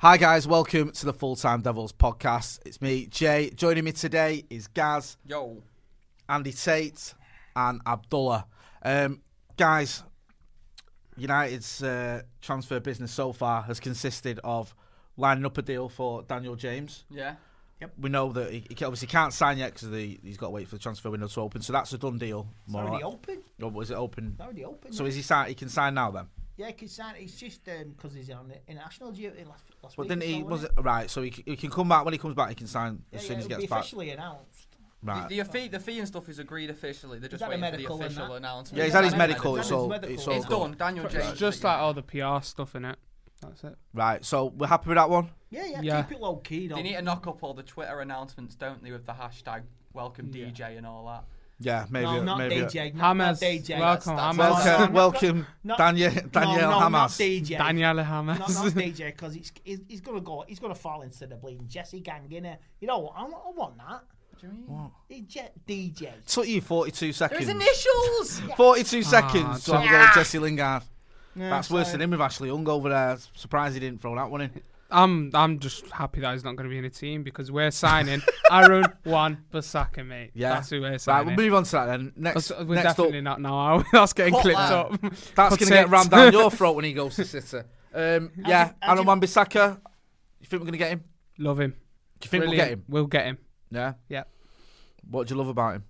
Hi guys, welcome to the Full Time Devils podcast. It's me, Jay. Joining me today is Gaz, Yo. Andy Tate, and Abdullah. Um, guys, United's uh, transfer business so far has consisted of lining up a deal for Daniel James. Yeah. Yep. We know that he, he obviously can't sign yet because he's got to wait for the transfer window to open. So that's a done deal. It's more or already less. open. Oh, was it open? It's already open. So yeah. is he sign? He can sign now then. Yeah, because it's just um, because he's on the international duty last, last But week. didn't he? Was it wasn't right? So he, he can come back when he comes back. He can sign Yeah, as yeah, soon as he it'll gets be back. officially announced. Right. The, the fee, the fee and stuff is agreed officially. They're just that the waiting for the official announcement. Yeah, he's Is had his his medical. medical? It's all. It's all It's done. Daniel James. It's just like all the PR stuff in it. That's it. Right. So we're happy with that one. Yeah, yeah, Yeah. keep it low key. They Don't. need to knock up all the Twitter announcements, don't they, with the hashtag welcome Yeah. DJ and all that. Yeah, maybe. no, not maybe. DJ. Not, not Hamas. DJ. Welcome, That's- Hamas. that's- Welcome, No, welcome, not- Daniel, no, Daniel no, Hamas. not DJ. Danielle Not, Hamas. not DJ because he's, he's he's gonna go. He's gonna fall into the bleeding Jesse gang innit? You know what? I, want- I want that. What do you mean? DJ. DJ. Took you 42 seconds. There's initials! 42 ah, seconds to have a go at Jesse Lingard. Yeah, That's worse than him with Ashley Young over there. Surprised he didn't throw that one in. I'm I'm just happy that he's not going to be in a team because we're signing Aaron Wan Bissaka, mate. Yeah. That's who we're Right, signing. we'll move on to that then. Next, That's- we're next up, definitely not now. are we? That's getting Hot clipped lad. up. that's going to get rammed down your throat when he goes to City. Um, yeah, how'd Aaron you- Wan-Bissaka. You think we're going to get him? Love him. Do you think we'll get him? We'll get him. Yeah. Yeah. What do you love about him?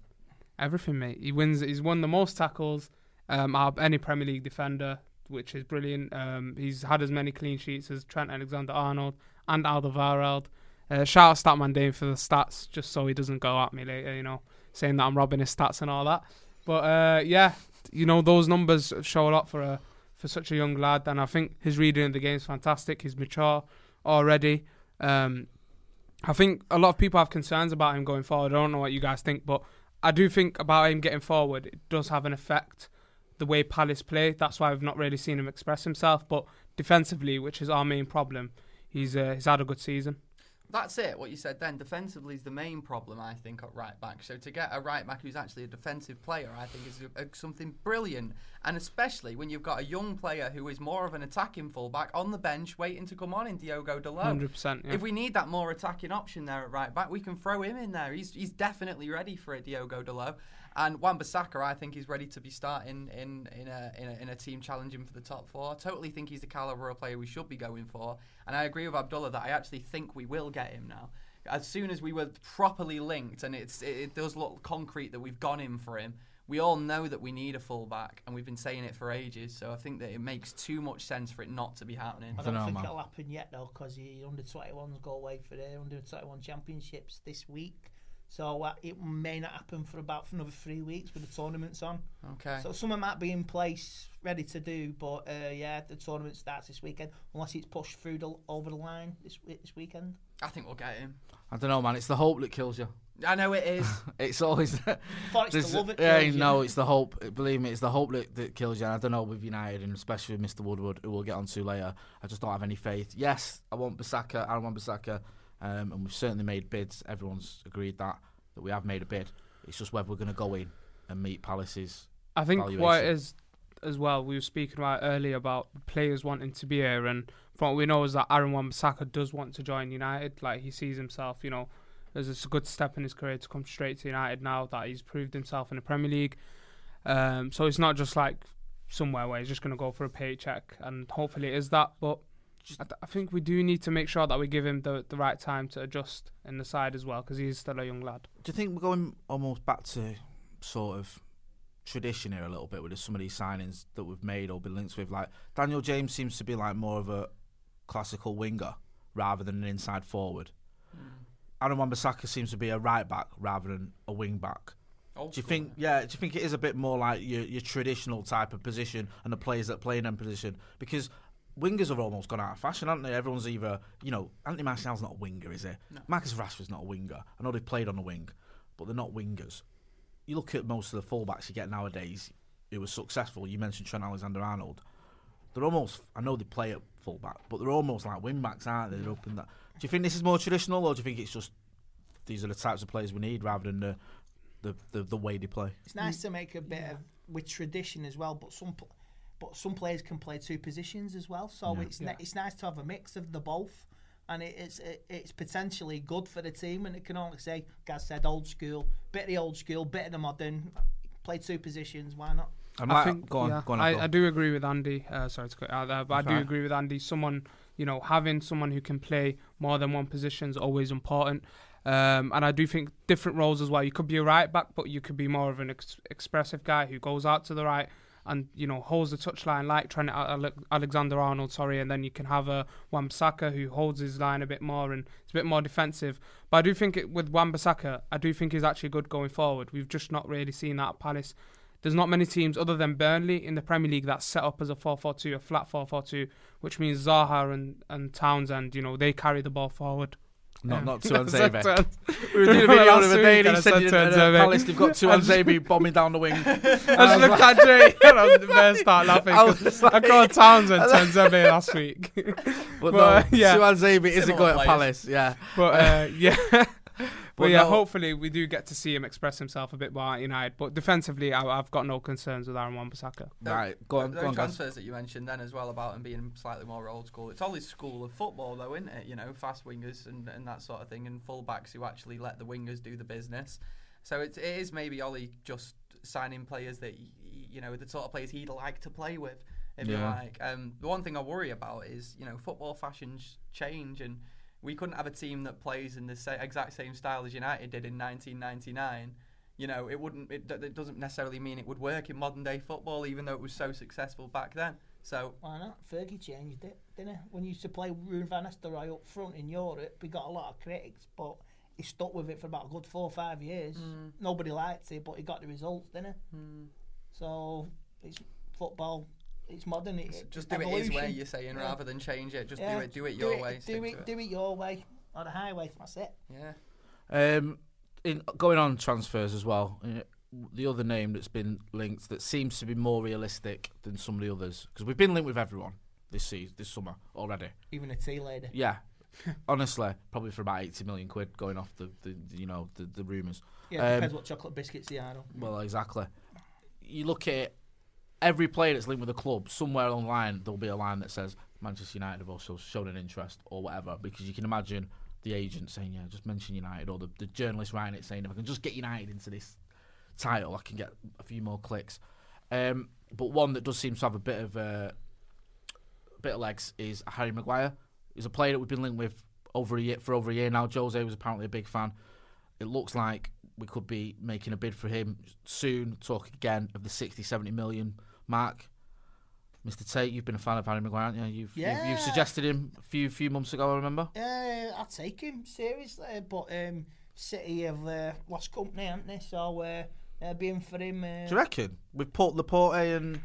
Everything, mate. He wins. He's won the most tackles um, out of any Premier League defender, which is brilliant. Um, he's had as many clean sheets as Trent Alexander-Arnold and Alderweireld. Uh, shout out Statman Dane for the stats, just so he doesn't go at me later, you know, saying that I'm robbing his stats and all that. But uh, yeah, you know those numbers show a lot for a for such a young lad, and I think his reading of the game is fantastic. He's mature already. Um, I think a lot of people have concerns about him going forward. I don't know what you guys think, but I do think about him getting forward. It does have an effect the way Palace play. That's why I've not really seen him express himself. But defensively, which is our main problem, he's uh, he's had a good season. That's it, what you said then. Defensively is the main problem, I think, at right back. So to get a right back who's actually a defensive player, I think is a, a, something brilliant. And especially when you've got a young player who is more of an attacking fullback on the bench waiting to come on in Diogo Dalot. Hundred percent. If we need that more attacking option there at right back, we can throw him in there. He's he's definitely ready for it, Diogo Dalot. And Wan-Bissaka, I think, is ready to be starting in in a, in a in a team challenging for the top four. Totally think he's the caliber of player we should be going for. And I agree with Abdullah that I actually think we will get him now. As soon as we were properly linked, and it's it, it does look concrete that we've gone in for him. We all know that we need a fullback, and we've been saying it for ages. So I think that it makes too much sense for it not to be happening. I don't dunno, think man. it'll happen yet though, because the under 21s go away for the under 21 championships this week. So uh, it may not happen for about for another three weeks with the tournaments on. Okay. So something might be in place, ready to do, but uh, yeah, the tournament starts this weekend unless it's pushed through the, over the line this this weekend. I think we'll get him. I don't know, man. It's the hope that kills you. I know it is. It's always. Thought it's the love it. yeah, you. no, it's the hope. Believe me, it's the hope that, that kills you. And I don't know with United and especially with Mr. Woodward, who we'll get onto later. I just don't have any faith. Yes, I want Bissaka. I want Bissaka, um, and we've certainly made bids. Everyone's agreed that that we have made a bid. It's just whether we're going to go in and meet Palace's. I think what it valuation. is as well. We were speaking about earlier about players wanting to be here, and from what we know is that Aaron Wan-Bissaka does want to join United. Like he sees himself, you know, as a good step in his career to come straight to United now that he's proved himself in the Premier League. Um, so it's not just like somewhere where he's just going to go for a paycheck, and hopefully it is that. But I, th- I think we do need to make sure that we give him the the right time to adjust in the side as well because he's still a young lad. Do you think we're going almost back to sort of tradition here a little bit with some of these signings that we've made or been linked with? Like Daniel James seems to be like more of a classical winger rather than an inside forward. Hmm. Aaron Wan-Bissaka seems to be a right back rather than a wing back. Old Do you school, think? Yeah. Do you think it is a bit more like your your traditional type of position and the players that play in that position? Because wingers have almost gone out of fashion, haven't they? Everyone's either you know Anthony Martial's not a winger, is he? No. Marcus Rashford's not a winger. I know they've played on the wing, but they're not wingers. You look at most of the fullbacks you get nowadays who are successful. You mentioned Trent Alexander-Arnold. They're almost. I know they play at fullback, but they're almost like wing backs, aren't they? They're up in that. Do you think this is more traditional, or do you think it's just these are the types of players we need rather than the the, the, the way they play? It's nice to make a bit of with tradition as well, but some pl- but some players can play two positions as well. So Yeah. it's Yeah. it's nice to have a mix of the both, and it, it's it, it's potentially good for the team. And it can only say, Gaz said, old school, bit of the old school, bit of the modern. Play two positions, why not? I'm I like, think, go on, yeah, go on. I, Abdul. I do agree with Andy. Uh, sorry to cut out there, but I do Okay. agree with Andy. Someone, you know, having someone who can play more than one position is always important. Um, and I do think different roles as well. You could be a right back, but you could be more of an ex- expressive guy who goes out to the right and you know holds the touchline like Trent Alexander Arnold. Sorry, and then you can have a Wan-Bissaka who holds his line a bit more and is a bit more defensive. But I do think it, with Wan-Bissaka, I do think he's actually good going forward. We've just not really seen that at Palace. There's not many teams other than Burnley in the Premier League that's set up as a 4-4-2, a flat 4-4-2, which means Zaha and, and Townsend, you know, they carry the ball forward. Not, Yeah. not Tuanzebe. We were doing a video the last other week day and and he I said said you Tuan know, Zebe. Palace, they've got Tuan Zebe bombing down the wing. I just looked at Jay and I was going start laughing I was 'cause I called Townsend Tenzebe last week. But, But, no, yeah. Tuanzebe isn't going to players. Palace. Yeah. But uh, yeah. But Well, yeah, no- hopefully we do get to see him express himself a bit more at United. But defensively, I, I've got no concerns with Aaron Wan-Bissaka. Tho- Right, go on, Those go on, guys. transfers that you mentioned then as well about him being slightly more old school. It's all his school of football though, isn't it? You know, fast wingers and, and that sort of thing, and fullbacks who actually let the wingers do the business. So it's, it is maybe Ollie just signing players that y- y- you know the sort of players he'd like to play with, if you like. Um, the one thing I worry about is you know football fashions change and. We couldn't have a team that plays in the sa- exact same style as United did in 1999 you know, it wouldn't. It, d- it doesn't necessarily mean it would work in modern day football, even though it was so successful back then. So Why not? Fergie changed it, didn't he? When he used to play Ruben van Nistelrooy up front in Europe, we got a lot of critics, but he stuck with it for about a good four or five years. Mm. Nobody liked it, but he got the results, didn't he? Mm. So it's football. It's modern. It, just do it his way. You're saying Yeah. rather than change it, just Yeah, do it. Do it your way. Do stick to it, do it your way on the highway. That's it. Yeah. Um, in going on transfers as well, uh, the other name that's been linked that seems to be more realistic than some of the others because we've been linked with everyone this season, this summer already. Even a tea lady. Yeah, honestly, probably for about eighty million quid going off the, the you know the, the rumours. Yeah, Um, depends what chocolate biscuits they are. though. Well, exactly. You look at every player that's linked with a club, somewhere along the line, there'll be a line that says Manchester United have also shown an interest or whatever, because you can imagine the agent saying, yeah, just mention United, or the, the journalist writing it saying, if I can just get United into this title, I can get a few more clicks. Um, but one that does seem to have a bit of uh, a bit of legs is Harry Maguire. He's a player that we've been linked with over a year, for over a year now. Jose was apparently a big fan. It looks like we could be making a bid for him soon. Talk again of the 60, 70 million mark. Mr. Tate, you've been a fan of Harry Maguire, haven't you? You've, you've, you've suggested him a few few months ago, I remember. Uh, I'll take him seriously, but um, City have uh, lost Kompany, haven't they? So uh, they'll be in for him. Uh, Do you reckon? With Port Laporte and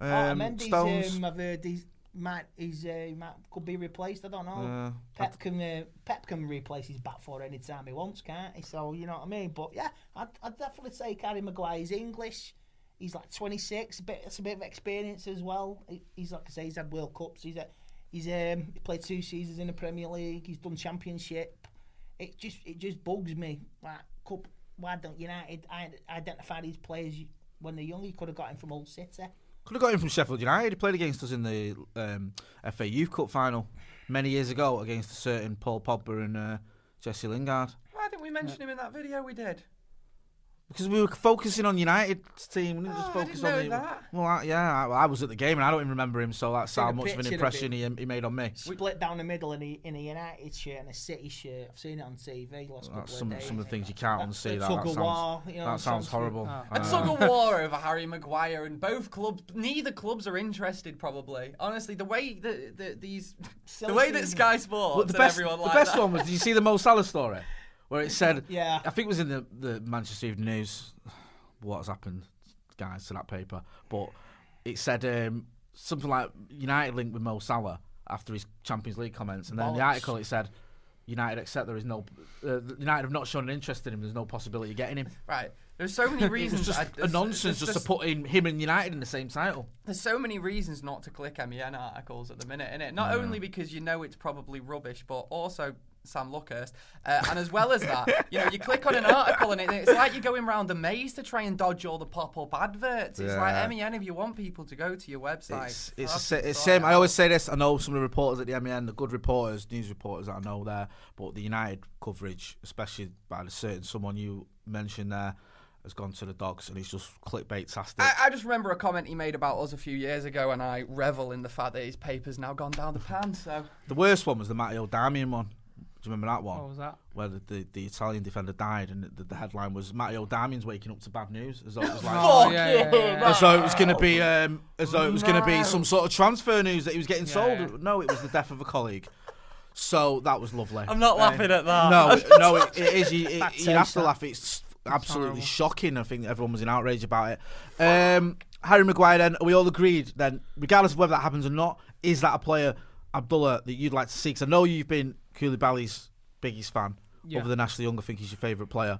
oh, um, Mendy's, Stones? Um, I've heard he's might he's uh, he might could be replaced. I don't know. Uh, Pep can uh, Pep can replace his back four any time he wants, can't he? So you know what I mean. But yeah, I'd, I'd definitely say Harry Maguire. He's English. He's like 26. A bit, it's a bit of experience as well. He- He's like I say, he's had World Cups. He's a, he's um, he played two seasons in the Premier League. He's done Championship. It just it just bugs me. Like, cup, why don't United identify these players when they're young? He could have got him from Hull City. Could have got him from Sheffield United. He played against us in the um, FA Youth Cup final many years ago against a certain Paul Pogba and uh, Jesse Lingard. Why didn't we mention him in that video we did? Because we were focusing on United's team. We didn't just Oh, I focus didn't on know the. that. Well, I, yeah, I, well, I was at the game and I don't even remember him, so that's how a much of an picture of impression he, he made on me. We split down the middle in a, in a United shirt and a City shirt. I've seen it on TV. Last couple That's of some days. some of the things you can't That- unsee. that That, tug that of sounds, war, you know, that sounds sounds- horrible. Oh. A Uh, tug of war over Harry Maguire, and both clubs, neither clubs are interested. Probably, honestly, the way that the, these, the way that season. Sky Sports But the and best, everyone the like best that. one was. Did you see the Mo Salah story, where it said? Yeah. I think it was in the the Manchester Evening News. What's happened, guys, to that paper? But it said um, something like United linked with Mo Salah after his Champions League comments, and then in the article it said. United accept there is no. Uh, United have not shown an interest in him. There's no possibility of getting him. Right, there's so many reasons. just I- a there's- nonsense there's just, to put in him and United in the same title. There's so many reasons not to click MEN articles at the minute, innit? Not only because you know it's probably rubbish, but also Sam Luckhurst. Uh, and as well as that, you know, you click on an article and it, it's like you're going round a maze to try and dodge all the pop-up adverts. It's Yeah. like MEN if you want people to go to your website. It's, it's, the God's sa- sake, it's same. I always say this. I know some of the reporters at the MEN, the good reporters, news reporters that I know there, but the United coverage, especially by the certain someone you mentioned there, has gone to the dogs, and it's just clickbait tastic. I, I just remember a comment he made about us a few years ago, and I revel in the fact that his paper's now gone down the pan. So the worst one was the Matteo Darmian one. Do you remember that one? What was that? Where the, the, the Italian defender died, and the, the headline was Matteo Darmian's waking up to bad news, as though it was like. Oh, yeah, yeah, yeah, yeah. As though it was going to be, um, as though it was going to be some sort of transfer news that he was getting sold. yeah. No, it was the death of a colleague. So that was lovely. I'm not laughing at that. No, no, it, it is. You, it, you have to laugh. It's absolutely horrible. shocking. I think everyone was in outrage about it. Um, Harry Maguire. Then are we all agreed? Then, regardless of whether that happens or not, is that a player, Abdullah, that you'd like to see? Because I know you've been Koulibaly's biggest fan. Yeah. Over than Ashley Young, I think he's your favourite player.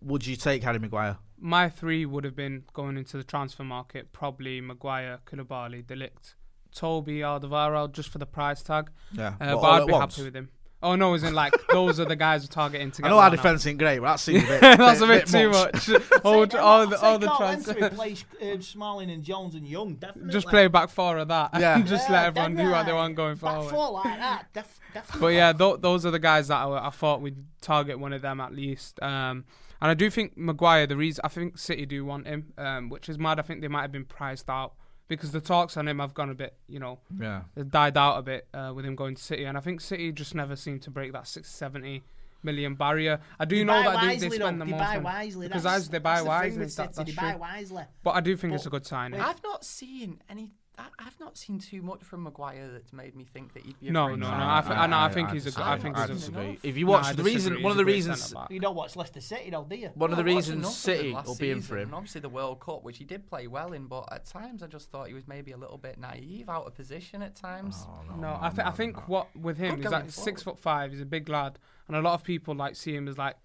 Would you take Harry Maguire? My three would have been going into the transfer market, probably Maguire, Koulibaly, De Ligt, Toby, Alderweireld, just for the price tag. Yeah, Uh, What, but I'd be once? happy with him. Oh no, as in like those are the guys we're targeting to I know our one out. defence ain't great, but that seems a bit. That's a bit, too much. much. all, Take- all I'll the take all the Carl trans- Lentz replace uh, Smalling and Jones and Young. Definitely. Just play back four of that. Yeah. and just Yeah, let everyone do what they want going Back forward. four like that. Def- definitely. But yeah, th- those are the guys that I, I thought we'd target one of them at least. Um, and I do think Maguire, the reason I think City do want him, um, which is mad. I think they might have been priced out because the talks on him have gone a bit, you know, Yeah. they've died out a bit uh, with him going to City. And I think City just never seemed to break that 60, 70 million barrier. I do They know that they, wisely, they though. spend the They most buy wisely. because that's, as they buy that's the thing wisely, with that, City, that's they buy true. wisely. But I do think it's a good signing. I've not seen any. I- I've not seen too much from Maguire that's made me think that he'd be. A No, great no, no, signing. I thi- I know, I think he's a disagree. good- I think he's a disagree. enough. If you watch I the disagree. reason, one of the reasons. You don't watch Leicester City, though, do you? one of the Well, I watched reasons enough City will be in for him. and obviously the World Cup, which he did play well in, but at times I just thought he was maybe a little bit naive, out of position at times. Oh, No, I, th- I think what with him Good is going like six foot five. He's a big lad, and a lot of people like see him as like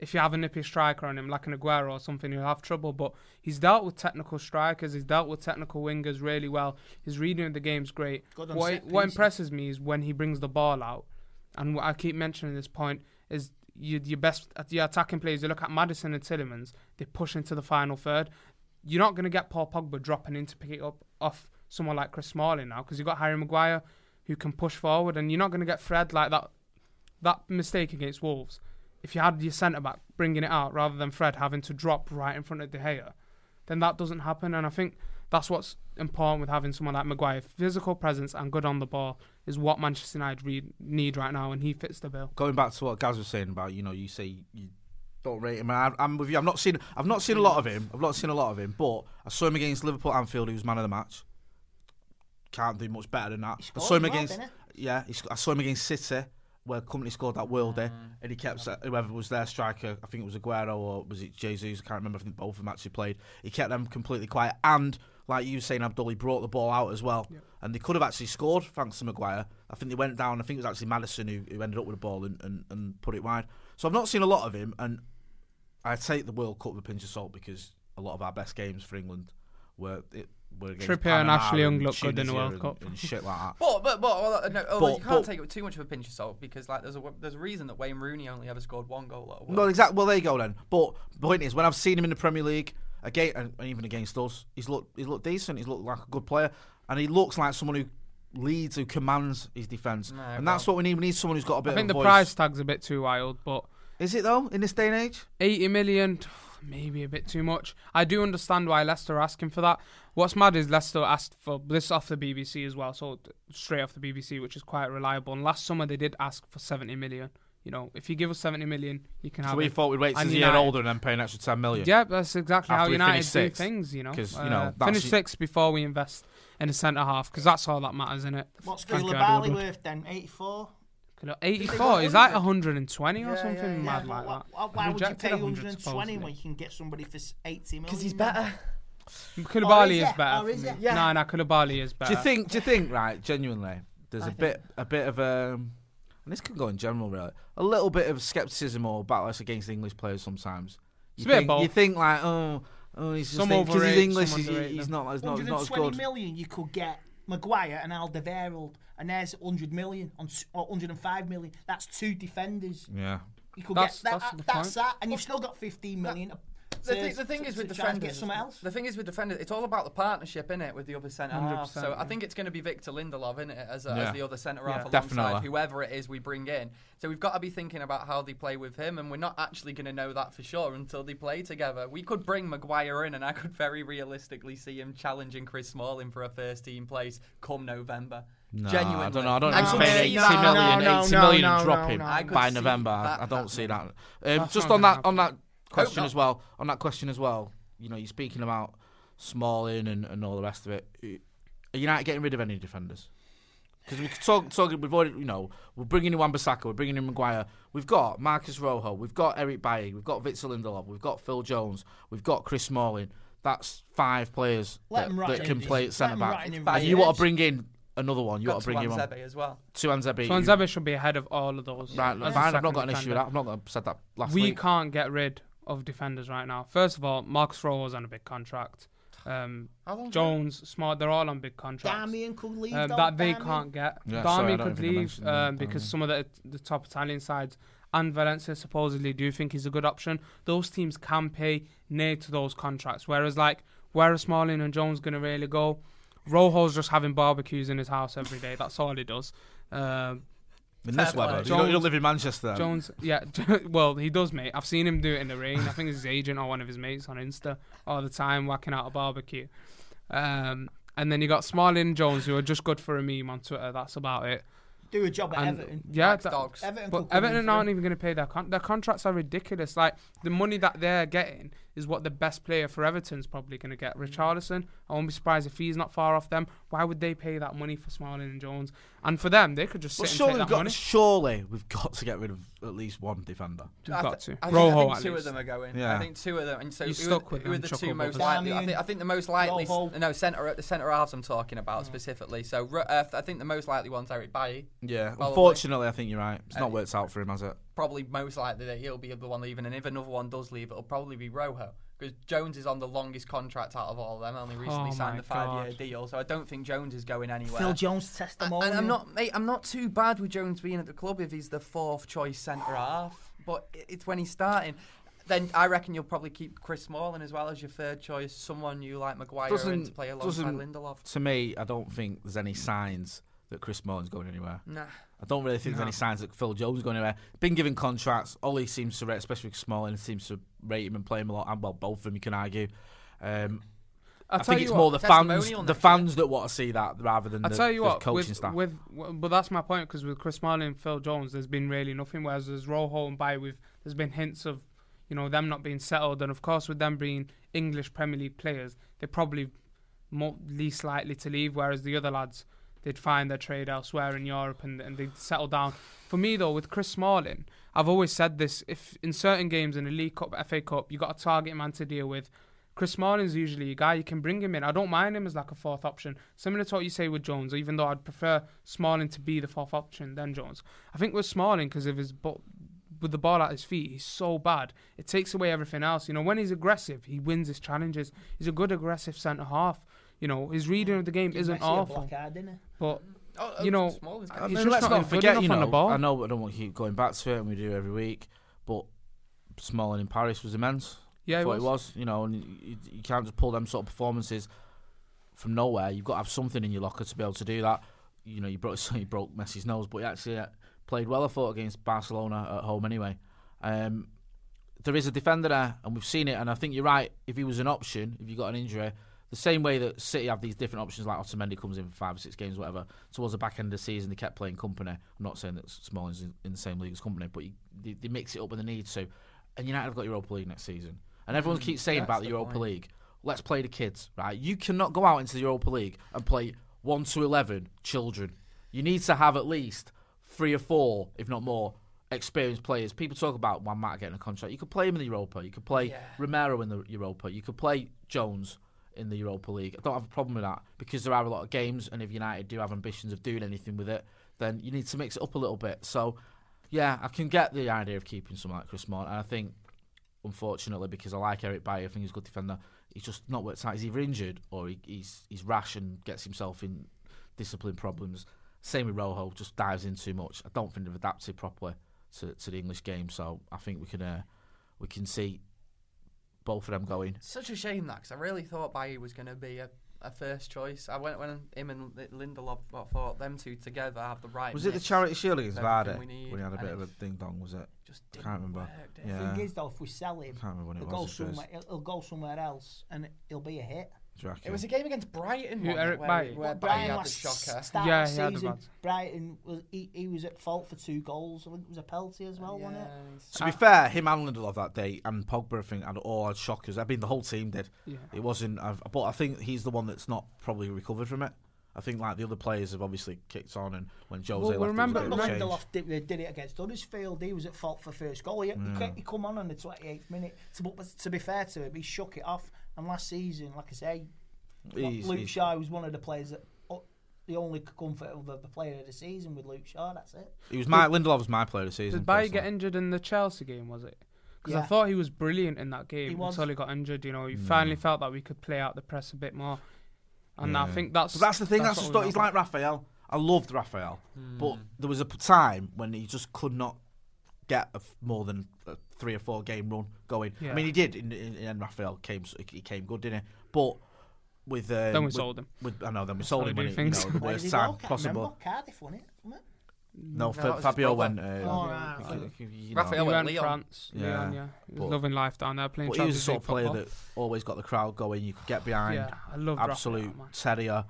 if you have a nippy striker on him, like an Aguero or something, you'll have trouble. But he's dealt with technical strikers. He's dealt with technical wingers really well. His reading of the game's great. What what impresses me is when he brings the ball out, and what I keep mentioning this point is you, your best your attacking players. You look at Maddison and Tielemans. They push into the final third. You're not going to get Paul Pogba dropping in to pick it up off someone like Chris Smalling now because you've got Harry Maguire who can push forward, and you're not going to get Fred like that. That mistake against Wolves, if you had your centre back bringing it out rather than Fred having to drop right in front of De Gea, then that doesn't happen. And I think that's what's important with having someone like Maguire. Physical presence and good on the ball is what Manchester United re- need right now, and he fits the bill. going back to what Gaz was saying about, you know, you say you don't rate him. I, I'm with you. I've not seen. I've not seen a lot of him. I've not seen a lot of him, but I saw him against Liverpool Anfield. He was man of the match. Can't do much better than that. I saw him well, against. yeah, I saw him against City, where Kompany scored that worldie, mm. and he kept whoever was their striker. I think it was Aguero or was it Jesus? I can't remember. I think both of them actually played. He kept them completely quiet, and like you were saying, Abdul, he brought the ball out as well, and they could have actually scored thanks to Maguire. I think they went down. I think it was actually Maddison who, who ended up with the ball and, and, and put it wide. So I've not seen a lot of him, and I take the World Cup with a pinch of salt because a lot of our best games for England were it, were against Trippier and Ashley Young look good in the World and- Cup. and shit like that. But but but well, no, although But- you can't but- take it with too much of a pinch of salt because like there's a there's a reason that Wayne Rooney only ever scored one goal at a No, exactly. Well, there you go then. But the point is, when I've seen him in the Premier League again, and and even against us, he's looked he's looked decent. He's looked like a good player, and he looks like someone who leads, who commands his defence, No, and that's what we need. We need someone who's got a bit I think of the voice. price tag's a bit too wild, but Is it though in this day and age? 80 million. Maybe a bit too much. I do understand why Leicester are asking for that. What's mad is Leicester asked for this off the BBC as well, so straight off the BBC, which is quite reliable. And last summer they did ask for 70 million. You know, if you give us 70 million, you can So have So we it. thought we'd wait till And he's a year older and then pay an extra 10 million. Yeah, that's exactly After how we United finish do sixth. things. You know, 'Cause, you Uh, know, that's finish y- sixth before we invest in a centre half because that's all that matters, isn't it? What's Thank you, Koulibaly Woodward. worth then? 84? 84 is that 100? 120 or Yeah, something yeah, yeah. mad Why- like why, that? why, why would you pay 120 when you can get somebody for s- 80 million? Because he's better. Koulibaly is is it? better. Or for is me. it? Yeah. No, no, Koulibaly is better. Do you think? Do you think? Right, genuinely, there's I a think- bit, a bit of um, and this can go in general, really, a little bit of skepticism or backlash against English players sometimes. You It's a bit think, both. you think like, oh, oh, he's Some just because he's English, he's, he's not, he's not, he's not as good. million you could get Maguire and Alderweireld, and there's 100 million on or 105 million. That's two defenders. Yeah, You could That's- get that. that's the that's that, and you've still got 15 million. The, to- thing, the thing to- is with defenders, get else. the thing is with defenders, it's all about the partnership, in it, with the other centre half. 100%, So I think it's going to be Victor Lindelof, innit, as, a, Yeah. as the other centre Yeah. half alongside Definitely. whoever it is we bring in. So we've got to be thinking about how they play with him, and we're not actually going to know that for sure until they play together. We could bring Maguire in, and I could very realistically see him challenging Chris Smalling for a first team place come November. No, Genuinely, I don't know. I don't I know. could see 80 that. million, No, no, 80 no, million no, and drop no, him no. I could by see November. that I, don't see that. happening. Um, That's just not on gonna that, on that question not. as well. On that question as well. You know, you're speaking about Smalling and, and all the rest of it. Are United getting rid of any defenders? Because we could talk, talk, we've already, you know, we're bringing in Wan-Bissaka, we're bringing in Maguire. We've got Marcos Rojo, we've got Eric Bailly, we've got Victor Lindelof, we've got Phil Jones, we've got Chris Smalling. That's five players Let that, 'em rot that in can play let at centre back. in And you want to bring in another one, you Got want to bring him on. Tuanzebe as well. Tuanzebe. Tuanzebe should be ahead of all of those. Right, as a fine, I've not got an issue with that. I've not got, said that last we week. can't get rid of defenders right now. First of all, Marcos Rojo's on a big contract. Um, How long? Jones, Smart, they're all on big contracts. Damian could leave. um, that they Damian. can't get. Yeah, Darmian sorry, could leave um, because some of the the top Italian sides and Valencia supposedly do think he's a good option. Those teams can pay near to those contracts. Whereas like where are Smalling and Jones going to really go? Rojo's just having barbecues in his house every day. That's all he does. Um, In this weather, you don't, you don't live in Manchester. Jones, yeah, well, he does, mate. I've seen him do it in the rain. I think it's his agent or one of his mates on Insta all the time, whacking out a barbecue. Um, and then you got Smalling and Jones, who are just good for a meme on Twitter. That's about it. Do a job at And Everton. yeah, Max that- Dogs. Everton but could come in Everton aren't him. even going to pay their con- their contracts are ridiculous. Like the money that they're getting is what the best player for Everton's probably going to get. Mm. Richarlison, I won't be surprised if he's not far off them. Why would they pay that money for Smalling and Jones? And for them, they could just sit But and surely take we've that got, money. surely we've got to get rid of at least one defender. We've I got thi- to. I Rojo, think, I think two least. of them are going. Yeah. I think two of them. And so You who, stuck are, with who are the chuckle two most likely? I think, I think the most likely. Rojo. No, centre the centre halves I'm talking about specifically. So uh, I think the most likely one's Eric Bailly. Yeah, Probably. unfortunately, I think you're right. It's Uh, not worked out for him, has it? Probably most likely that he'll be the one leaving, and if another one does leave, it'll probably be Rojo. Because Jones is on the longest contract out of all of them. Only recently Oh signed the five-year deal, so I don't think Jones is going anywhere. Phil Jones And- testimonial. And I'm not, mate. I'm not too bad with Jones being at the club if he's the fourth choice centre half. But it's when he's starting. Then I reckon you'll probably keep Chris Smalling as well as your third choice. Someone you like Maguire and to play alongside Lindelof. To me, I don't think there's any signs that Chris Smalling's going anywhere. Nah. I don't really think there's any signs that Phil Jones is going anywhere. Been given contracts. Ollie seems to rate, especially with Smalling, seems to rate him and play him a lot. And well, both of them, you can argue. Um, I think it's what, more the fans, the fans that want to see that rather than I the, tell you what, coaching with, staff. with but that's my point because with Chris Smalling and Phil Jones, there's been really nothing. Whereas there's Rojo and Bay, with there's been hints of, you know, them not being settled, and of course with them being English Premier League players, they're probably more least likely to leave. Whereas the other lads, they'd find their trade elsewhere in Europe and and they'd settle down. For me though, with Chris Smalling, I've always said this: if in certain games in the League Cup, FA Cup, you got a target man to deal with. Chris Smalling's usually a guy you can bring him in. I don't mind him as like a fourth option, similar to what you say with Jones. Even though I'd prefer Smalling to be the fourth option than Jones. I think with Smalling because of his bo- with the ball at his feet, he's so bad. It takes away everything else. You know, when he's aggressive, he wins his challenges. He's a good aggressive centre half. You know, his reading of the game Give isn't Messi a awful, black card, didn't but Oh, You know, I he's mean, just let's not not forget, you enough on know, the ball. I know I don't want to keep going back to it, and we do every week, but Smalling in Paris was immense. yeah, I he thought was. it was. You know, and you, you can't just pull them sort of performances from nowhere. You've got to have something in your locker to be able to do that. You know, you broke you broke Messi's nose, but he actually uh, played well. I thought against Barcelona at home anyway. Um, there is a defender there, and we've seen it. And I think you're right. If he was an option, if you got an injury, the same way that City have these different options, like Otamendi comes in for five or six games, whatever. Towards the back end of the season, they kept playing Kompany. I'm not saying that Smalling's in, in the same league as Kompany, but you, they, they mix it up when they need to. And United have got Europa League next season, and everyone mm, keeps saying about the the Europa point. League. Let's play the kids, right? You cannot go out into the Europa League and play one to eleven children. You need to have at least three or four, if not more, experienced players. People talk about Juan Mata getting a contract. You could play him in the Europa. You could play Yeah. Romero in the Europa. You could play Jones in the Europa League. I don't have a problem with that because there are a lot of games, and if United do have ambitions of doing anything with it, then you need to mix it up a little bit. So, yeah, I can get the idea of keeping someone like Chris Smalling, and I think, unfortunately, because I like Eric Bailly, I think he's a good defender. He's just not worked out. He's either injured or he, he's he's rash and gets himself in discipline problems. Same with Rojo, just dives in too much. I don't think they've adapted properly to, to the English game, so I think we can uh, we can see both of them going. Such a shame that because I really thought Bailly was going to be a, a first choice. I went when him and Li- Lindelof I thought them two together have the right. Was it the mix. Charity Shield against Everything Vardy we need, when he had a and bit of a ding dong? Was it? Just Can't didn't remember. work, did it? Yeah. Thing is, though, if we sell him, Can't remember when it he'll go was. at first. somewhere. He'll, he'll go somewhere else, and it'll be a hit. Do? It was a game against Brighton. Who, wasn't Eric where, Bailly? where But Bailly had the last shocker. Start Yeah, of he the had a season, bad- Brighton was he, he was at fault for two goals. I think it was a penalty as well, wasn't it? Yeah, he's- To be uh, fair, him and Lindelof that day and Pogba, I think, had all had shockers. I mean, the whole team did. Yeah. It wasn't, I've, but I think he's the one that's not probably recovered from it. I think like the other players have obviously kicked on, and when Jose Well, left, remember- it was a Remember bit of a change. Lindelof did, did it against Huddersfield. He was at fault for first goal. He, he, he come on in the 28th minute. To, but to be fair to him, he shook it off. And last season, like I say, He's- Luke he's- Shaw was one of the players that oh, the only comfort of the, the player of the season with Luke Shaw. That's it. He was my Lindelof was my player of the season. Did Bailly get injured in the Chelsea game? Was it? Because I thought he was brilliant in that game He was. until he got injured. You know, Mm. he finally felt that we could play out the press a bit more, and I think that's But that's the thing. That's, the what story. we He's like Raphael. I loved Raphael, Hmm. but there was a p- time when he just could not get a f- more than a three or four game run going. I Yeah. mean, he did. In, in, in Raphael came, s- he came good, didn't he? But with um, Then we with- sold him. With, I know. Then we That's sold how him we when do he, you things. know, the Where did worst he go? time Can't possible. remember. Cardiff won it. wasn't it? No, No, Fa- that was his Fabio went. Uh, Oh, right, I you- you- you know. Raphael went went Lyon. France. Yeah, Lyon, yeah. He was but- loving life down there playing But he was the sort of player football. that always got the crowd going. You could get behind. Yeah, I loved Absolute Raphael, terrier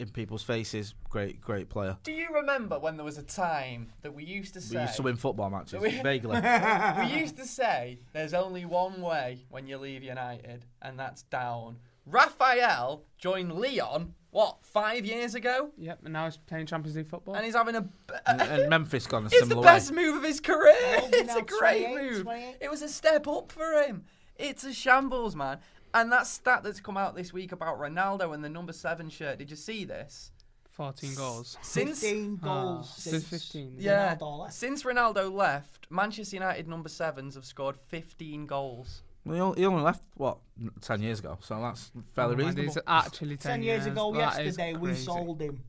in people's faces. Great, great player. Do you remember when there was a time that we used to We say used to win football matches We- vaguely. we used to say there's only one way when you leave United, and that's down. Raphael joined Lyon what five years ago, Yep, and now he's playing Champions League football. and he's having a. and, and Memphis gone a It's the similar best way. move of his career. Old It's a great 28, move. 28. It was a step up for him. It's a shambles, man. And that stat that's come out this week about Ronaldo and the number seven shirt. Did you see this? 14 goals. Since 15 goals Ah, since 15. yeah, Ronaldo since Ronaldo left, Manchester United number sevens have scored 15 goals. Well, he only- he only left what ten years ago, so that's fairly Oh, reasonable. It's actually 10, Ten years ago That is yesterday, we sold him.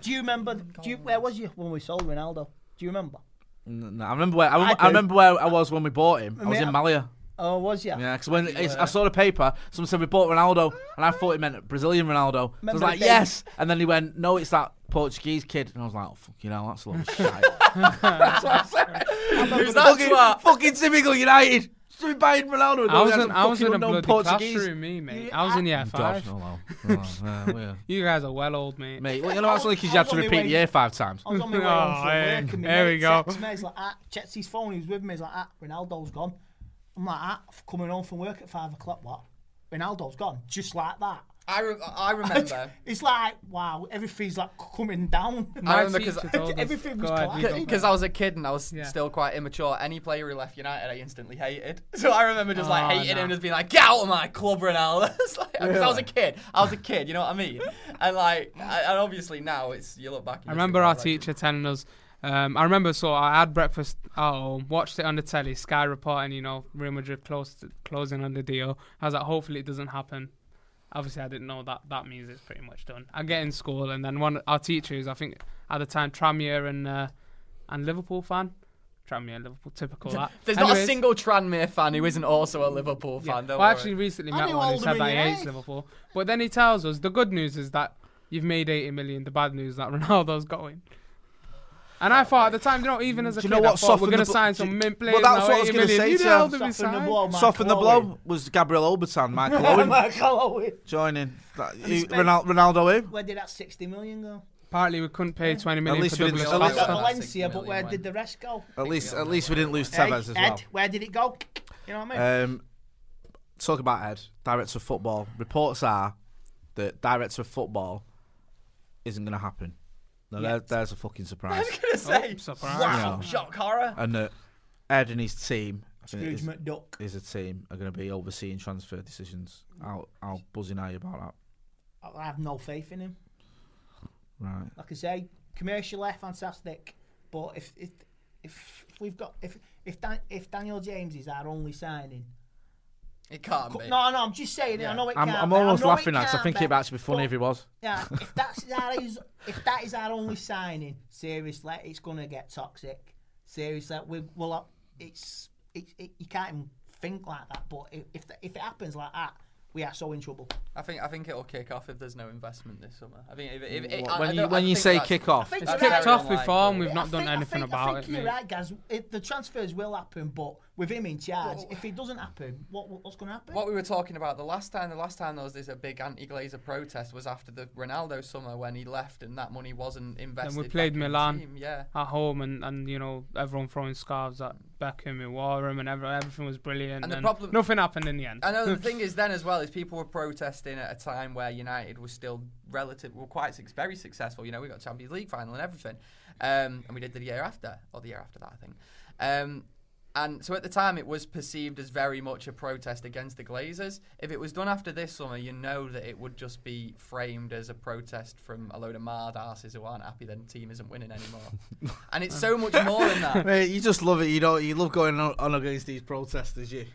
Do you remember? Do you, where was you when we sold Ronaldo? Do you remember? No, I remember where I, remember, I I remember where I was when we bought him. I was in Malia. Oh, was you? Yeah, because when it's, I saw the paper, someone said we bought Ronaldo, and I thought it meant Brazilian Ronaldo. So I was like, yes, and then he went, no, it's that Portuguese kid, and I was like, oh, fuck, you know, that's a lot of shit. That's what I said. Who's that fucking, fucking typical United. Should be buying Ronaldo. I was in, guys I was in a bloody Portuguese. classroom, me, mate. I was in year God, five. no, no, no, no, yeah. You guys are well old, mate. Mate, well, you know, that's only because you had to I was repeat the way- year five times. I was on my way Oh, home from hey, work and my here mate we go. texts me, he's like, ah, checks his phone, he was with me, he's like, ah, Ronaldo's gone. I'm like, ah, coming home from work at five o'clock, what? Ronaldo's gone, just like that. I, re- I remember. It's like, wow, everything's like coming down. I remember 'cause teacher told us- everything was Go ahead, you collapsing. go Because I was a kid and I was Yeah. still quite immature. Any player who left United, I instantly hated. So I remember just like Oh, hating no. him, just being like, "Get out of my club, Ronaldo." It's like, 'cause I was a kid. I was a kid. You know what I mean? And like, I- and obviously now it's you look back. I remember our "Oh, like, teacher telling us. Um, I remember, so I had breakfast at home, watched it on the telly, Sky reporting, you know, Real Madrid close to, closing on the deal. I was like, hopefully it doesn't happen. Obviously, I didn't know that that means it's pretty much done. I get in school, and then one our teachers, I think at the time, Tranmere and uh, and Liverpool fan, Tranmere Liverpool, typical that. There's not a single Tranmere fan who isn't also a Liverpool fan. Don't well, I actually recently I met one who said that he hates United. Liverpool, but then he tells us the good news is that you've made 80 million. The bad news is that Ronaldo's going. And I thought at the time, you know, even as a Do you kid, know I what thought we're going to blo- sign some mint well, players. that's now, what I was gonna million. say You to know, you. they'll be Soften the blow, Soften the blow was Gabriel Obertan, Michael Owen Michael Owen. joining. That, he you- spent- Ronaldo who? Where did that 60 million go? Partly we couldn't pay 20 million least for we didn't- Douglas at least- At Costa. Valencia, 60 but where million did the rest go? At least, at least we didn't lose Hey, Tevez as well. Ed, where did it go? You know what I mean? Um, talk about Ed, director of football. Reports are that director of football isn't going to happen. No, there, Yet. there's a fucking surprise. I was gonna say, Oh, surprise. wow, Yeah. shock horror. and that Ed and his team, I Scrooge is, McDuck. is a team, are going to be overseeing transfer decisions. How how buzzing are you about that? I have no faith in him. Right. Like I say, commercially fantastic, but if if if, if we've got if if Dan, if Daniel James is our only signing, It can't co- be. no, no, I'm just saying. it. I know it I'm, can't. I'm be, I almost know it laughing I think be, it'd actually be funny but- if he was. Yeah, if that's our if that is our only signing, seriously, it's gonna get toxic. Seriously, we will. Uh, it's it, it, you can't even think like that. But if if, if it happens like that, we are so in trouble. I think I think it'll kick off if there's no investment this summer. I think if, if, if, I- when I you I when you say kick off, It's kicked off before and we've not I done think- I anything think, about I think it, you're mate. right, guys. It, the transfers will happen, but with him in charge, if it doesn't happen, what what's going to happen? What we were talking about the last time, the last time there was this a big anti-Glazer protest was after the Ronaldo summer when he left and that money wasn't invested. We played back Milan. team, Yeah. At home and, and you know everyone throwing scarves at Beckham and Warham and every, everything was brilliant And the problem- nothing happened in the end. I know the thing is then as well is people were protesting at a time where United was still relative, were quite very successful. You know, we got Champions League final and everything, um, and we did the year after or the year after that, I think. Um, and so at the time, it was perceived as very much a protest against the Glazers. If it was done after this summer, you know that it would just be framed as a protest from a load of mad asses who aren't happy that the team isn't winning anymore. and it's so much more than that. Mate, you just love it. You know, you love going on, on against these protesters. You.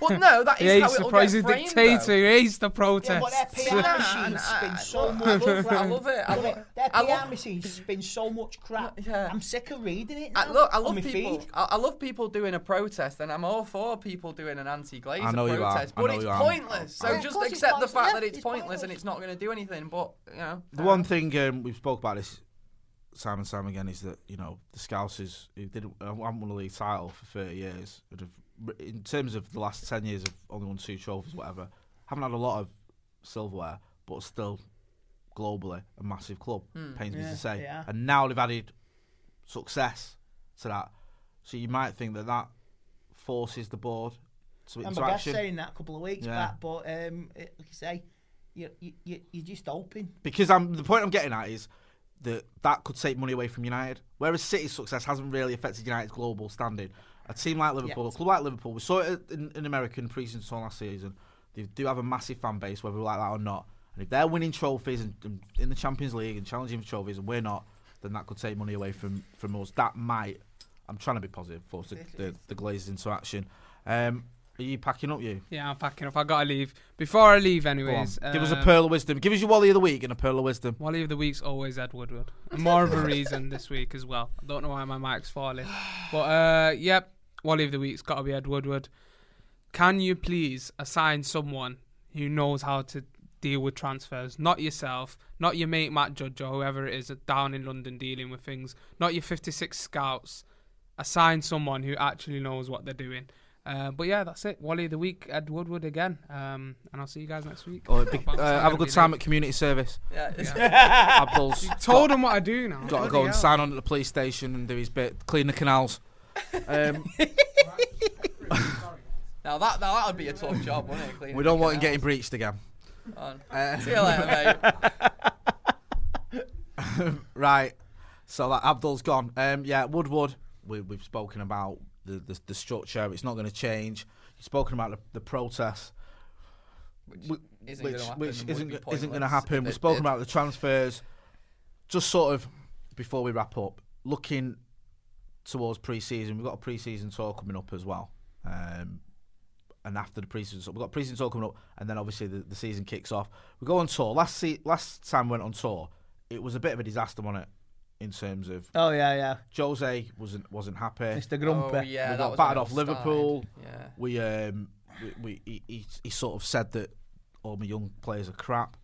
But no, that is He how the it'll pro- get he's a framed, dictator. though. He hates the yeah, protests. but their PR Yeah, machine and I- spins so I much. love that. I love it. I Their- love, Their I PR love, machine spins so much crap. Yeah. I'm sick of reading it. I, now look, I on love my people. feed. I, I love people doing a protest, and I'm all for people doing an anti-Glazer I know you are. protest. I But know it's you are. pointless. So Yeah, of just course it's accept the pointless. fact Yeah, that it's, it's pointless, pointless. and it's not going to do anything. But you know, The one thing um, we've spoke about this Simon Sam again is that you know the Scousers who didn't uh, haven't won a league title for thirty years, would have, in terms of the last ten years, have only won two trophies, whatever. Haven't had a lot of silverware, but still globally a massive club. Pains me to say. yeah. And now they've added success to that, so you might think that that forces the board to expand. I into action. saying that a couple of weeks Yeah. back, but um, it, like you say, you, you, you're just hoping. Because I'm the point I'm getting at is that that could take money away from United. Whereas City's success hasn't really affected United's global standing. A team like Liverpool, a club like Liverpool, we saw it in, in America in pre-season tour last season. They do have a massive fan base, whether we like that or not. And if they're winning trophies and, and in the Champions League and challenging for trophies, and we're not, then that could take money away from from us. That might. I'm trying to be positive, for the, the, the Glazers into action. Um, are you packing up, you? Yeah, I'm packing up. I gotta leave. Before I leave, anyways, Give us a um, pearl of wisdom. Give us your Wally of the week and a pearl of wisdom. Wally of the week's always Ed Woodward. And more of a reason this week as well. I don't know why my mic's falling, but uh, yep, Wally of the week's got to be Ed Woodward. Can you please assign someone who knows how to deal with transfers? Not yourself, not your mate Matt Judge or whoever it is down in London dealing with things. Not your 56 scouts. Assign someone who actually knows what they're doing. Uh, but yeah, that's it. Wally of the week, Ed Woodward again. Um, and I'll see you guys next week. Oh, big, uh, have a good time at community service. yeah, it's, Abdul's Told him what I do now. got to go and sign on at the police station and do his bit, clean the canals. Um, now that now that would be a tough job, wouldn't it? cleaning we don't the want him getting breached again. Uh, See you later, mate. right, so that Abdul's gone. Um, yeah, Woodward. We, we've spoken about the, the the structure. It's not going to change. You've spoken about the, the protests. Which isn't which gonna happen which and would isn't isn't going to happen. We've spoken did. about the transfers. Just sort of before we wrap up, looking towards pre-season, we've got a pre-season tour coming up as well. Um, and after the pre-season, tour, we've got pre-season tour coming up, and then obviously the, the season kicks off. We go on tour. Last se- last time we went on tour, it was a bit of a disaster, wasn't it? In terms of Oh yeah, yeah, Jose wasn't wasn't happy. Mr. Grumpy. Oh yeah, we that got was battered off all Liverpool. Yeah. We um we, we he, he, he sort of said that all my young players are crap.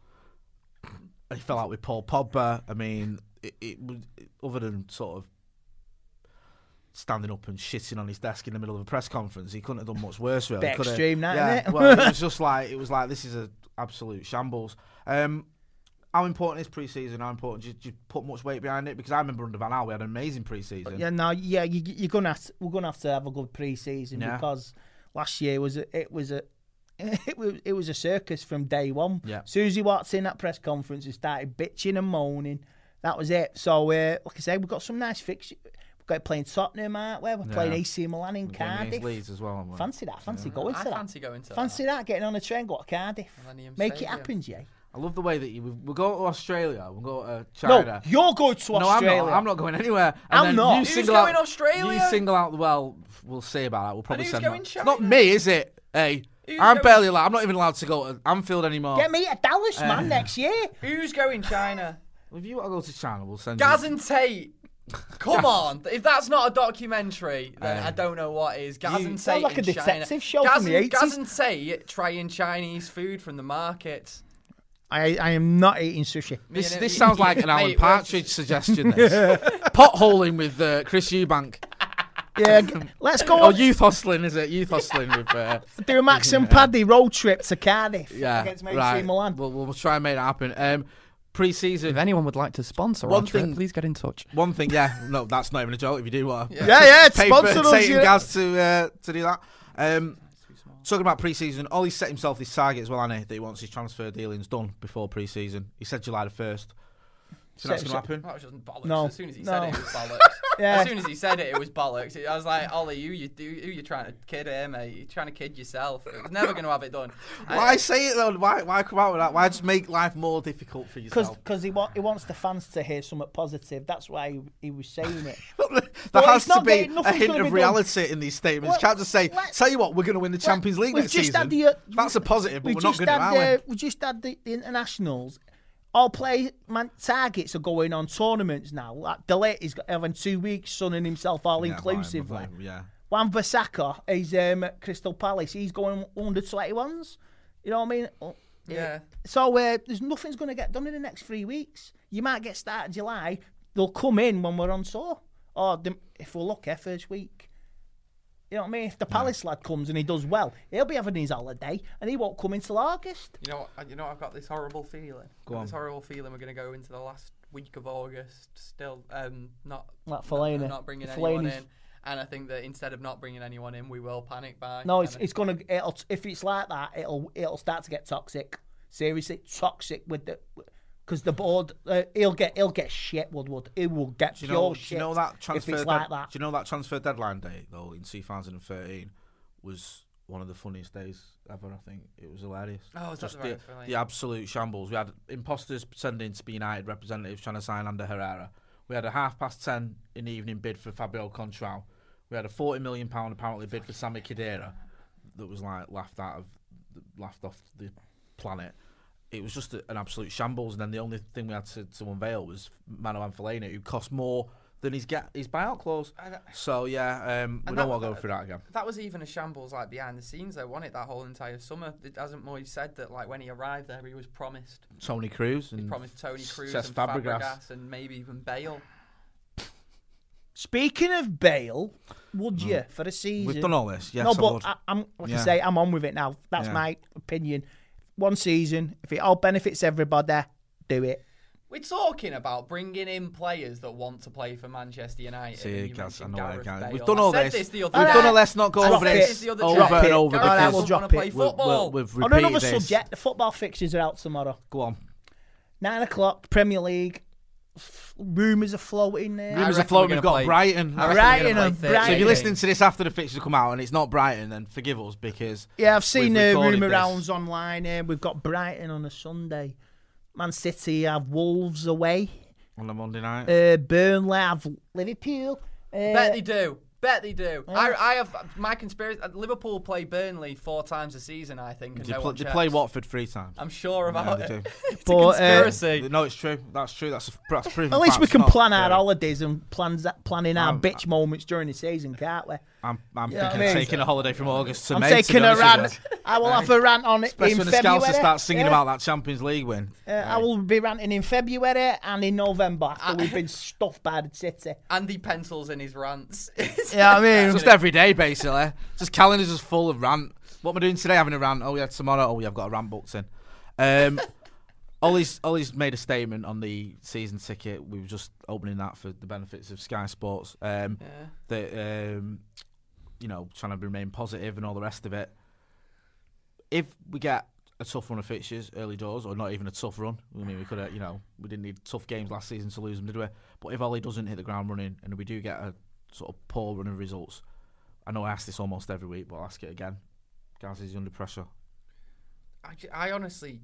And he fell out with Paul Pogba. I mean, it, it was other than sort of standing up and shitting on his desk in the middle of a press conference. He couldn't have done much worse, really. Could he? extreme, that, yeah. innit? well, it was just like it was like this is a absolute shambles. Um, how important is pre-season? How important? Did you, put much weight behind it? Because I remember under Van Gaal we had an amazing pre-season. Yeah, no, yeah, you, you're gonna have to, we're gonna have to have a good pre-season Yeah. because last year was a, it was a it was it was a circus from day one. Yeah. Susie soon as he walked in that press conference and started bitching and moaning, that was it. So, uh, like I said, we've got some nice fixtures. We've got playing Tottenham, aren't we? We're playing AC Milan in We're Cardiff. Leeds as well. aren't we? Fancy that? Fancy going to I that? fancy going to Fancy that? Getting on a train, go to Cardiff. Millennium Make Stadium. it happen, Jay. I love the way that you. we- We'll go to Australia. We'll go to China. No, you're going to Australia. No, I'm not. I'm not going anywhere. And I'm not. You Who's single going out, Australia? You single out. Well, we'll see about that. We'll probably who's send. going that. China? Not me, is it? Hey, Who's I'm going- barely allowed. I'm not even allowed to go to Anfield anymore. Get me to Dallas, Uh, man, next year. Who's going China? If you want to go to China, we'll send Gaz you. and Tate. Come on. If that's not a documentary, then Um, I don't know what is. Gaz and Tate Sounds like a in detective China. show Gaz from the and, Gaz and Tate trying Chinese food from the market. I, I am not eating sushi. This, this sounds like an Alan Partridge suggestion. This potholing with uh, Chris Eubank. Yeah, g- let's go Oh, on. youth hustling is it? Youth hustling with. Uh, do a Max and Paddy road trip to Cardiff yeah, against AC right. Milan. We'll, we'll try and make that happen. Um, pre-season. If anyone would like to sponsor One thing- please get in touch. One thing, yeah, no, that's not even a joke. If you do want to, yeah, yeah, it's pay for sponsored us. Tate yeah. Gaz to uh, to do that. Um, talking about pre-season, Ollie's set himself this target as well, he? That he wants his transfer dealings done before pre-season. He said July the first. So that's Set- going to happen. That was just bollocks. No, As soon as he no. said it, it was bollocks. Yeah. As soon as he said it, it was bollocks. I was like, Ollie, who you, who you trying to kid here, mate? You're trying to kid yourself. It was never going to have it done. I- Why say it though? Why why come out with that? Why just make life more difficult for yourself? Because yourself? he, wa- he wants the fans to hear something positive. That's why he, he was saying it. there Well, has to be a hint of be done. reality in these statements. Well, you can't just say, "Tell you what, we're going to win the Champions League We've next just season." had the, uh, That's a positive, but we we're not just going to. had, Are uh, we just had the, the internationals. All play man, targets are going on tournaments now. Like De Ligt is having two weeks, sunning himself all we? inclusively. Yeah. Wan Bissaka is um, at Crystal Palace. He's going under 21s. You know what I mean? Uh, Yeah. So uh, there's nothing's going to get done in the next three weeks. You might get started July. They'll come in when we're on tour. Or the, if we're lucky, first week. You know what I mean? If the Palace lad comes and he does well, he'll be having his holiday and he won't come until August. You know, what- you know, I've got this horrible feeling. Go Got This horrible feeling we're going to go into the last week of August still um, not not, Fellaini. not bringing anyone in. And I think that instead of not bringing anyone in, we will panic buy. No, it's it's gonna. It'll, if it's like that, it'll it'll start to get toxic. Seriously, toxic with the because the board. Uh, he'll get he'll get shit. Woodward. He will get Do you pure? Do shit. you know that transfer? If it's dead- like that. Do you know that transfer deadline day though in 2013 was one of the funniest days ever. I think it was hilarious. Oh, is that Just the the, right feeling? the absolute shambles. We had imposters pretending to be United representatives trying to sign Ander Herrera. We had a half past ten in the evening bid for Fabio Coentrão. We had a forty million pound apparently bid for Sami Khedira that was like laughed out of laughed off the planet. It was just a, an absolute shambles, and then the only thing we had to, to unveil was Manuel Fellaini, who cost more than his get his buyout clause. So yeah, um, we And don't want to go through that again. That was even a shambles like behind the scenes though, wasn't it? That whole entire summer. It hasn't Moyes said that like when he arrived there, he was promised. Toni Kroos He and promised Toni Kroos Cesc and Fabregas. Fabregas. and maybe even Bale. Speaking of Bale, would you for a season? We've done all this. Yes, no, but would. I, am like Yeah. I say, I'm on with it now. That's Yeah. my opinion. One season, if it all benefits everybody, do it. We're talking about bringing in players that want to play for Manchester United. See, and you Gaz, I know where Gareth you're. Bale. We've done all said this. the other We've day. done a let's not go over it. this over day. and Drop over it. because All right, we'll drop want it. play we- we- football. we've On another this. subject, the football fixtures are out tomorrow. Go on. Nine o'clock, Premier League. F- Rumours are floating there. Rumours are reckon flowing. we're We've got play- Brighton. Brighton and Brighton. So if you're listening to this after the fixtures come out and it's not Brighton, then forgive us because Yeah, I've seen We've uh, rumour rounds online. Uh, we've got Brighton on a Sunday. Man City have Wolves away. on a Monday night. Uh, Burnley have Liverpool. Uh, Bet they do. Bet they do. I, I have my conspiracy. uh, Liverpool play Burnley four times a season, I think. And they, no pl- they checks. play Watford three times. I'm sure Yeah, about they it. do. it's But, a uh, conspiracy. No, it's true. That's true. That's a, that's proven. at least we can not plan our theory. holidays and plans planning our Um, bitch moments during the season, can't we? I'm, I'm Yeah, thinking I of taking a holiday from August to I'm May. to be taking a rant. I will have a rant on it Especially in when the February. Scousers start singing yeah. about that Champions League win. Uh, I will be ranting in February and in November after we've been stuffed by the City. Andy pencils in his rants. Yeah, I mean, Just every day, basically. Just calendar's just full of rant. What am I doing today? Having a rant. Oh yeah, tomorrow. Oh yeah, I've got a rant booked in. Um, Ollie's Ollie's made a statement on the season ticket. We were just opening that for the benefits of Sky Sports. Um, Yeah. that um, you know, trying to remain positive and all the rest of it. If we get a tough run of fixtures early doors, or not even a tough run, I mean, we could have, you know, we didn't need tough games last season to lose them, did we? But if Ollie doesn't hit the ground running, and we do get a sort of poor run of results, I know I ask this almost every week, but I'll ask it again. Gaz is under pressure. I, I honestly,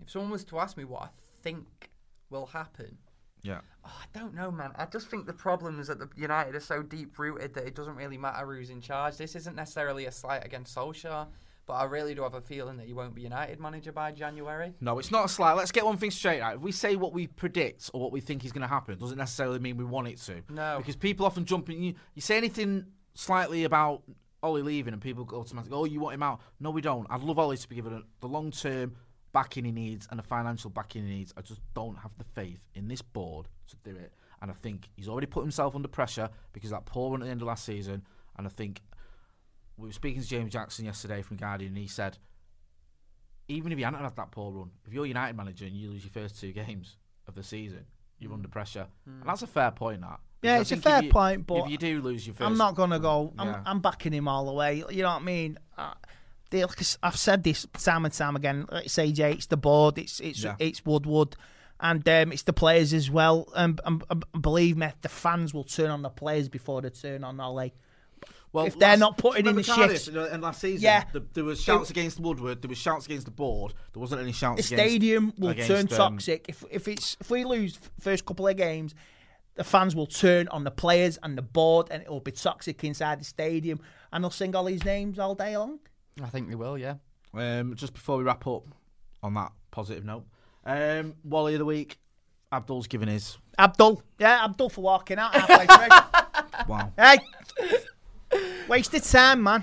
if someone was to ask me what I think will happen, Yeah. oh, I don't know, man. I just think the problems at the United are so deep rooted that it doesn't really matter who's in charge. This isn't necessarily a slight against Solskjaer, but I really do have a feeling that he won't be United manager by January. No, it's not a slight. Let's get one thing straight. Right? If we say what we predict or what we think is going to happen, doesn't necessarily mean we want it to. No. Because people often jump in. You, you say anything slightly about Ollie leaving, and people go automatically, "Oh, you want him out?" No, we don't. I'd love Ollie to be given the long term backing he needs and the financial backing he needs. I just don't have the faith in this board to do it. And I think he's already put himself under pressure because of that poor run at the end of last season. And I think we were speaking to James Jackson yesterday from Guardian, and he said even if you hadn't had that poor run, if you're United manager and you lose your first two games of the season, you're under pressure, and that's a fair point. That Yeah, it's a fair you- point, but if you do lose your 1st I'm not gonna go. I'm, Yeah. I'm backing him all the way. You know what I mean? Uh, they, like I've said this time and time again. Like AJ, it's the board, it's it's Yeah. it's Woodward, and um, it's the players as well. And, and, and believe me, the fans will turn on the players before they turn on Ollie. Well, if they're not putting in the Cardiff in last season, Yeah. the, there was shouts against Woodward, there was shouts against the board, there wasn't any shouts. The against, stadium will against, turn um, toxic if if it's if we lose first couple of games. The fans will turn on the players and the board, and it will be toxic inside the stadium, and they'll sing Ollie's names all day long. I think they will, yeah. Um, just before we wrap up on that positive note, um, Wally of the week, Abdul's given his. Abdul, yeah, Abdul for walking out halfway through. Wow. hey, wasted time, man.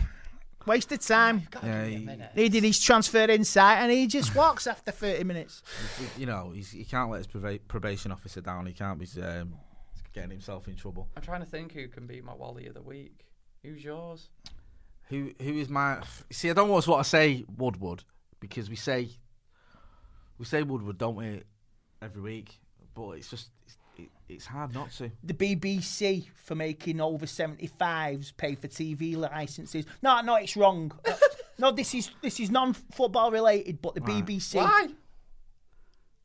Wasted time. Yeah, he- He did his transfer insight, and he just walks after thirty minutes. you know, he's, he can't let his proba- probation officer down. He can't be um, getting himself in trouble. I'm trying to think who can be my Wally of the week. Who's yours? Who who is my? See, I don't always want to say Woodward because we say we say Woodward, don't we, every week? But it's just it's, it, it's hard not to. The BBC for making over seventy fives pay for TV licenses. No, no, it's wrong. No, this is this is non football related, but the BBC. Why?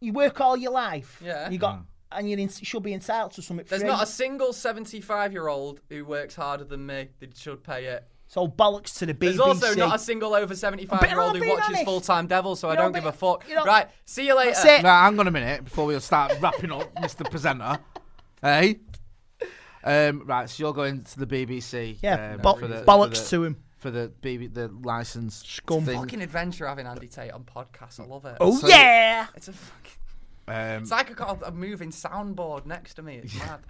You work all your life. Yeah. You got, hmm. and you should be entitled to something. There's free. not a single 75 year old who works harder than me that should pay it. So bollocks to the BBC. There's also not a single over 75 year old who watches honest. full time Devil, so I You know, don't give a fuck. you know- right, see you later. That's it. Now, hang on a minute before we start wrapping up, Mr. Presenter. Hey. Um, right, so you're going to the BBC. Yeah, um, bo- for the- bollocks for the, to him. for the BB, the license Scum. thing. Fucking adventure having Andy Tate on podcast. I love it. Oh So- yeah. It's a fucking. Um, It's like I got a, a moving soundboard next to me. It's mad.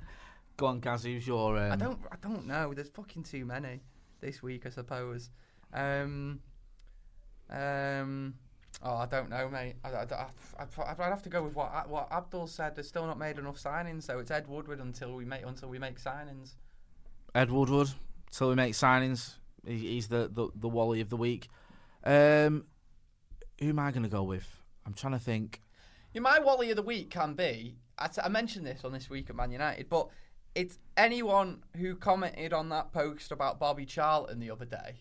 go on, Gaz. Who's your? Um, I don't. I don't know. There's fucking too many this week, I suppose. Um. Um. Oh, I don't know, mate. I, I'd have to go with what what Abdul said. They've still not made enough signings, so it's Ed Woodward until we make until we make signings. Ed Woodward. Till we make signings, he, he's the, the the Wally of the week. Um, who am I going to go with? I'm trying to think. Yeah, my Wally of the week can be. I, t- I mentioned this on this week at Man United, but it's anyone who commented on that post about Bobby Charlton the other day.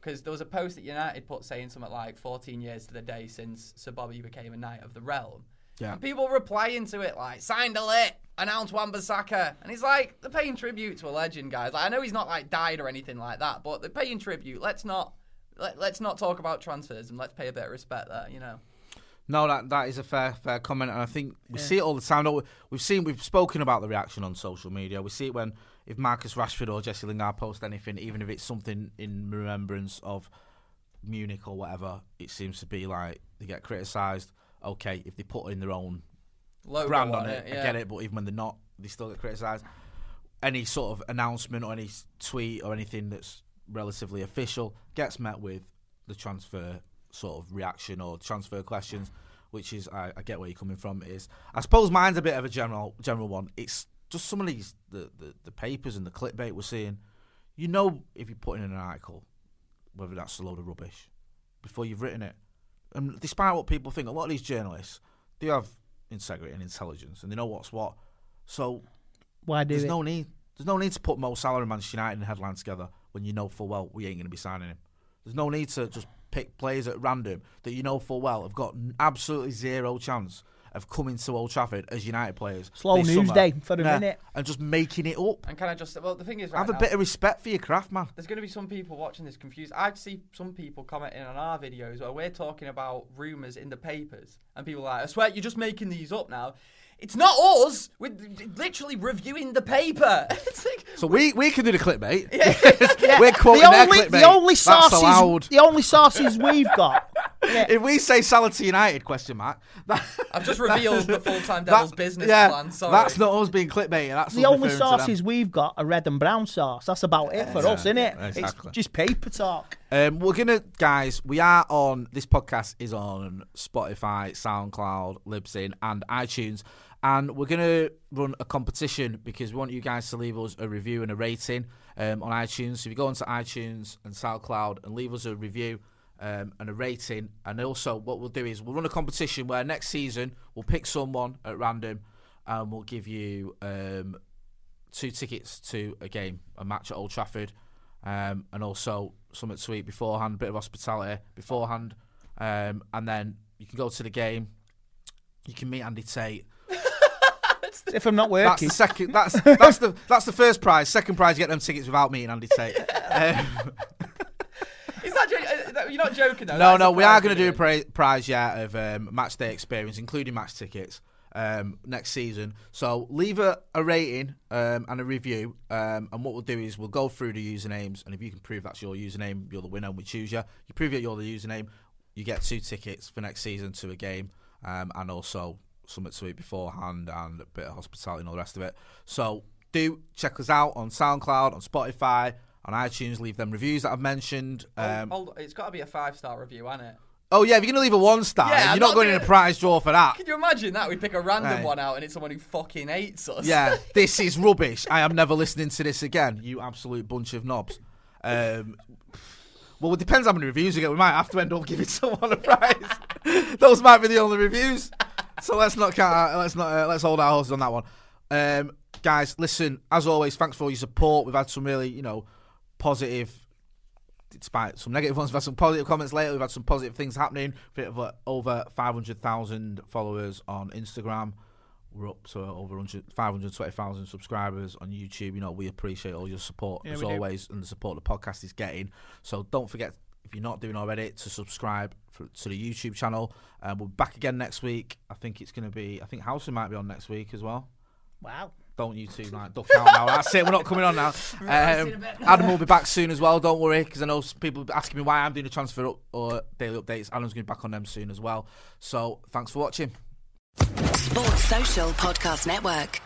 Because there was a post that United put saying something like 14 years to the day since Sir Bobby became a Knight of the Realm. Yeah. And people replying to it like, signed a lit, announced Wan-Bissaka. And he's like, they're paying tribute to a legend, guys. Like, I know he's not like died or anything like that, but they're paying tribute. Let's not. Let, let's not talk about transfers and let's pay a bit of respect there, you know. No, that that is a fair fair comment, and I think we see it all the time. We've seen, we've spoken about the reaction on social media. We see it when if Marcus Rashford or Jesse Lingard post anything, even if it's something in remembrance of Munich or whatever, it seems to be like they get criticised. Okay, if they put in their own Logo brand on it, yeah. I get it, but even when they're not, they still get criticised. Any sort of announcement or any tweet or anything that's relatively official gets met with the transfer sort of reaction or transfer questions, which is I, I get where you're coming from. Is I suppose mine's a bit of a general general one. It's just some of these the, the, the papers and the clickbait we're seeing. you know if you put in an article whether that's a load of rubbish before you've written it. And despite what people think, a lot of these journalists they have integrity and intelligence, and they know what's what. So Why do there's it? no need. There's no need to put Mo Salah and Manchester United in headline together when you know full well we ain't going to be signing him. There's no need to just pick players at random that you know full well have got absolutely zero chance of coming to Old Trafford as United players. Slow news summer. day for a Yeah, minute. and just making it up. And can I just well the thing is right Have a now, bit of respect for your craft, man. there's going to be some people watching this confused. I see some people commenting on our videos where we're talking about rumours in the papers, and people are like, I swear you're just making these up now. It's not us. We're literally reviewing the paper. like, So we, we can do the clickbait. Yeah, We're quoting the their only, clickbait. the only sources, the only sources we've got. Yeah. If we say Salah to United, question mark. That, I've just revealed the full-time Devil's that- business yeah, plan. Sorry. That's not us being clickbait. That's The only sources we've got are red and brown sauce. That's about it for Yeah, us, isn't it? exactly. It's just paper talk. Um, we're gonna, guys. We are on. This podcast is on Spotify, SoundCloud, Libsyn, and iTunes, and we're gonna run a competition because we want you guys to leave us a review and a rating um, on iTunes. So if you go onto iTunes and SoundCloud and leave us a review um, and a rating, and also what we'll do is we'll run a competition where next season we'll pick someone at random and we'll give you um, two tickets to a game, a match at Old Trafford, um, and also something to eat beforehand, a bit of hospitality beforehand, um, and then you can go to the game. You can meet Andy Tate. If I'm not working. That's working, the second. That's that's the that's the first prize. Second prize, you get them tickets without meeting Andy Tate. Um, Is that jo- uh, that- you're not joking though? no, That is no, we are going to do a we're doing. prize, yeah, of um, match day experience, including match tickets. Um, next season, so leave a, a rating um, and a review. Um, and what we'll do is we'll go through the usernames, and if you can prove that's your username, you're the winner, and we choose you. You prove that you're the username, you get two tickets for next season to a game, um, and also something to eat beforehand and a bit of hospitality and all the rest of it. So do check us out on SoundCloud, on Spotify, on iTunes. Leave them reviews that I've mentioned. Um, it's got to be a five-star review, hasn't it? Oh yeah, if you're gonna leave a one star, Yeah, you're not, not going in doing a prize draw for that. Can you imagine that? We pick a random Right. one out, and it's someone who fucking hates us. Yeah, this is rubbish. I am never listening to this again. You absolute bunch of knobs. Um, well, it depends how many reviews we get. We might have to end up giving someone a prize. Those might be the only reviews. So let's not let's not. Uh, let's hold our horses on that one. Um, guys, listen. As always, thanks for all your support. We've had some really, you know, positive despite some negative ones, we've had some positive comments later. We've had some positive things happening. We've got over 500,000 followers on Instagram. We're up to over 100 520,000 subscribers on YouTube. You know, we appreciate all your support Yeah, as we do. always and the support the podcast is getting. So don't forget, if you're not doing already, to subscribe for, to the YouTube channel. Uh, we'll be back again next week. I think it's going to be, I think Housen might be on next week as well. wow. Don't you two like duck out now? That's it. We're not coming on now. Um, Adam will be back soon as well. Don't worry, because I know some people asking me why I'm doing a transfer up or daily updates. Adam's going to be back on them soon as well. So thanks for watching. Sports Social Podcast Network.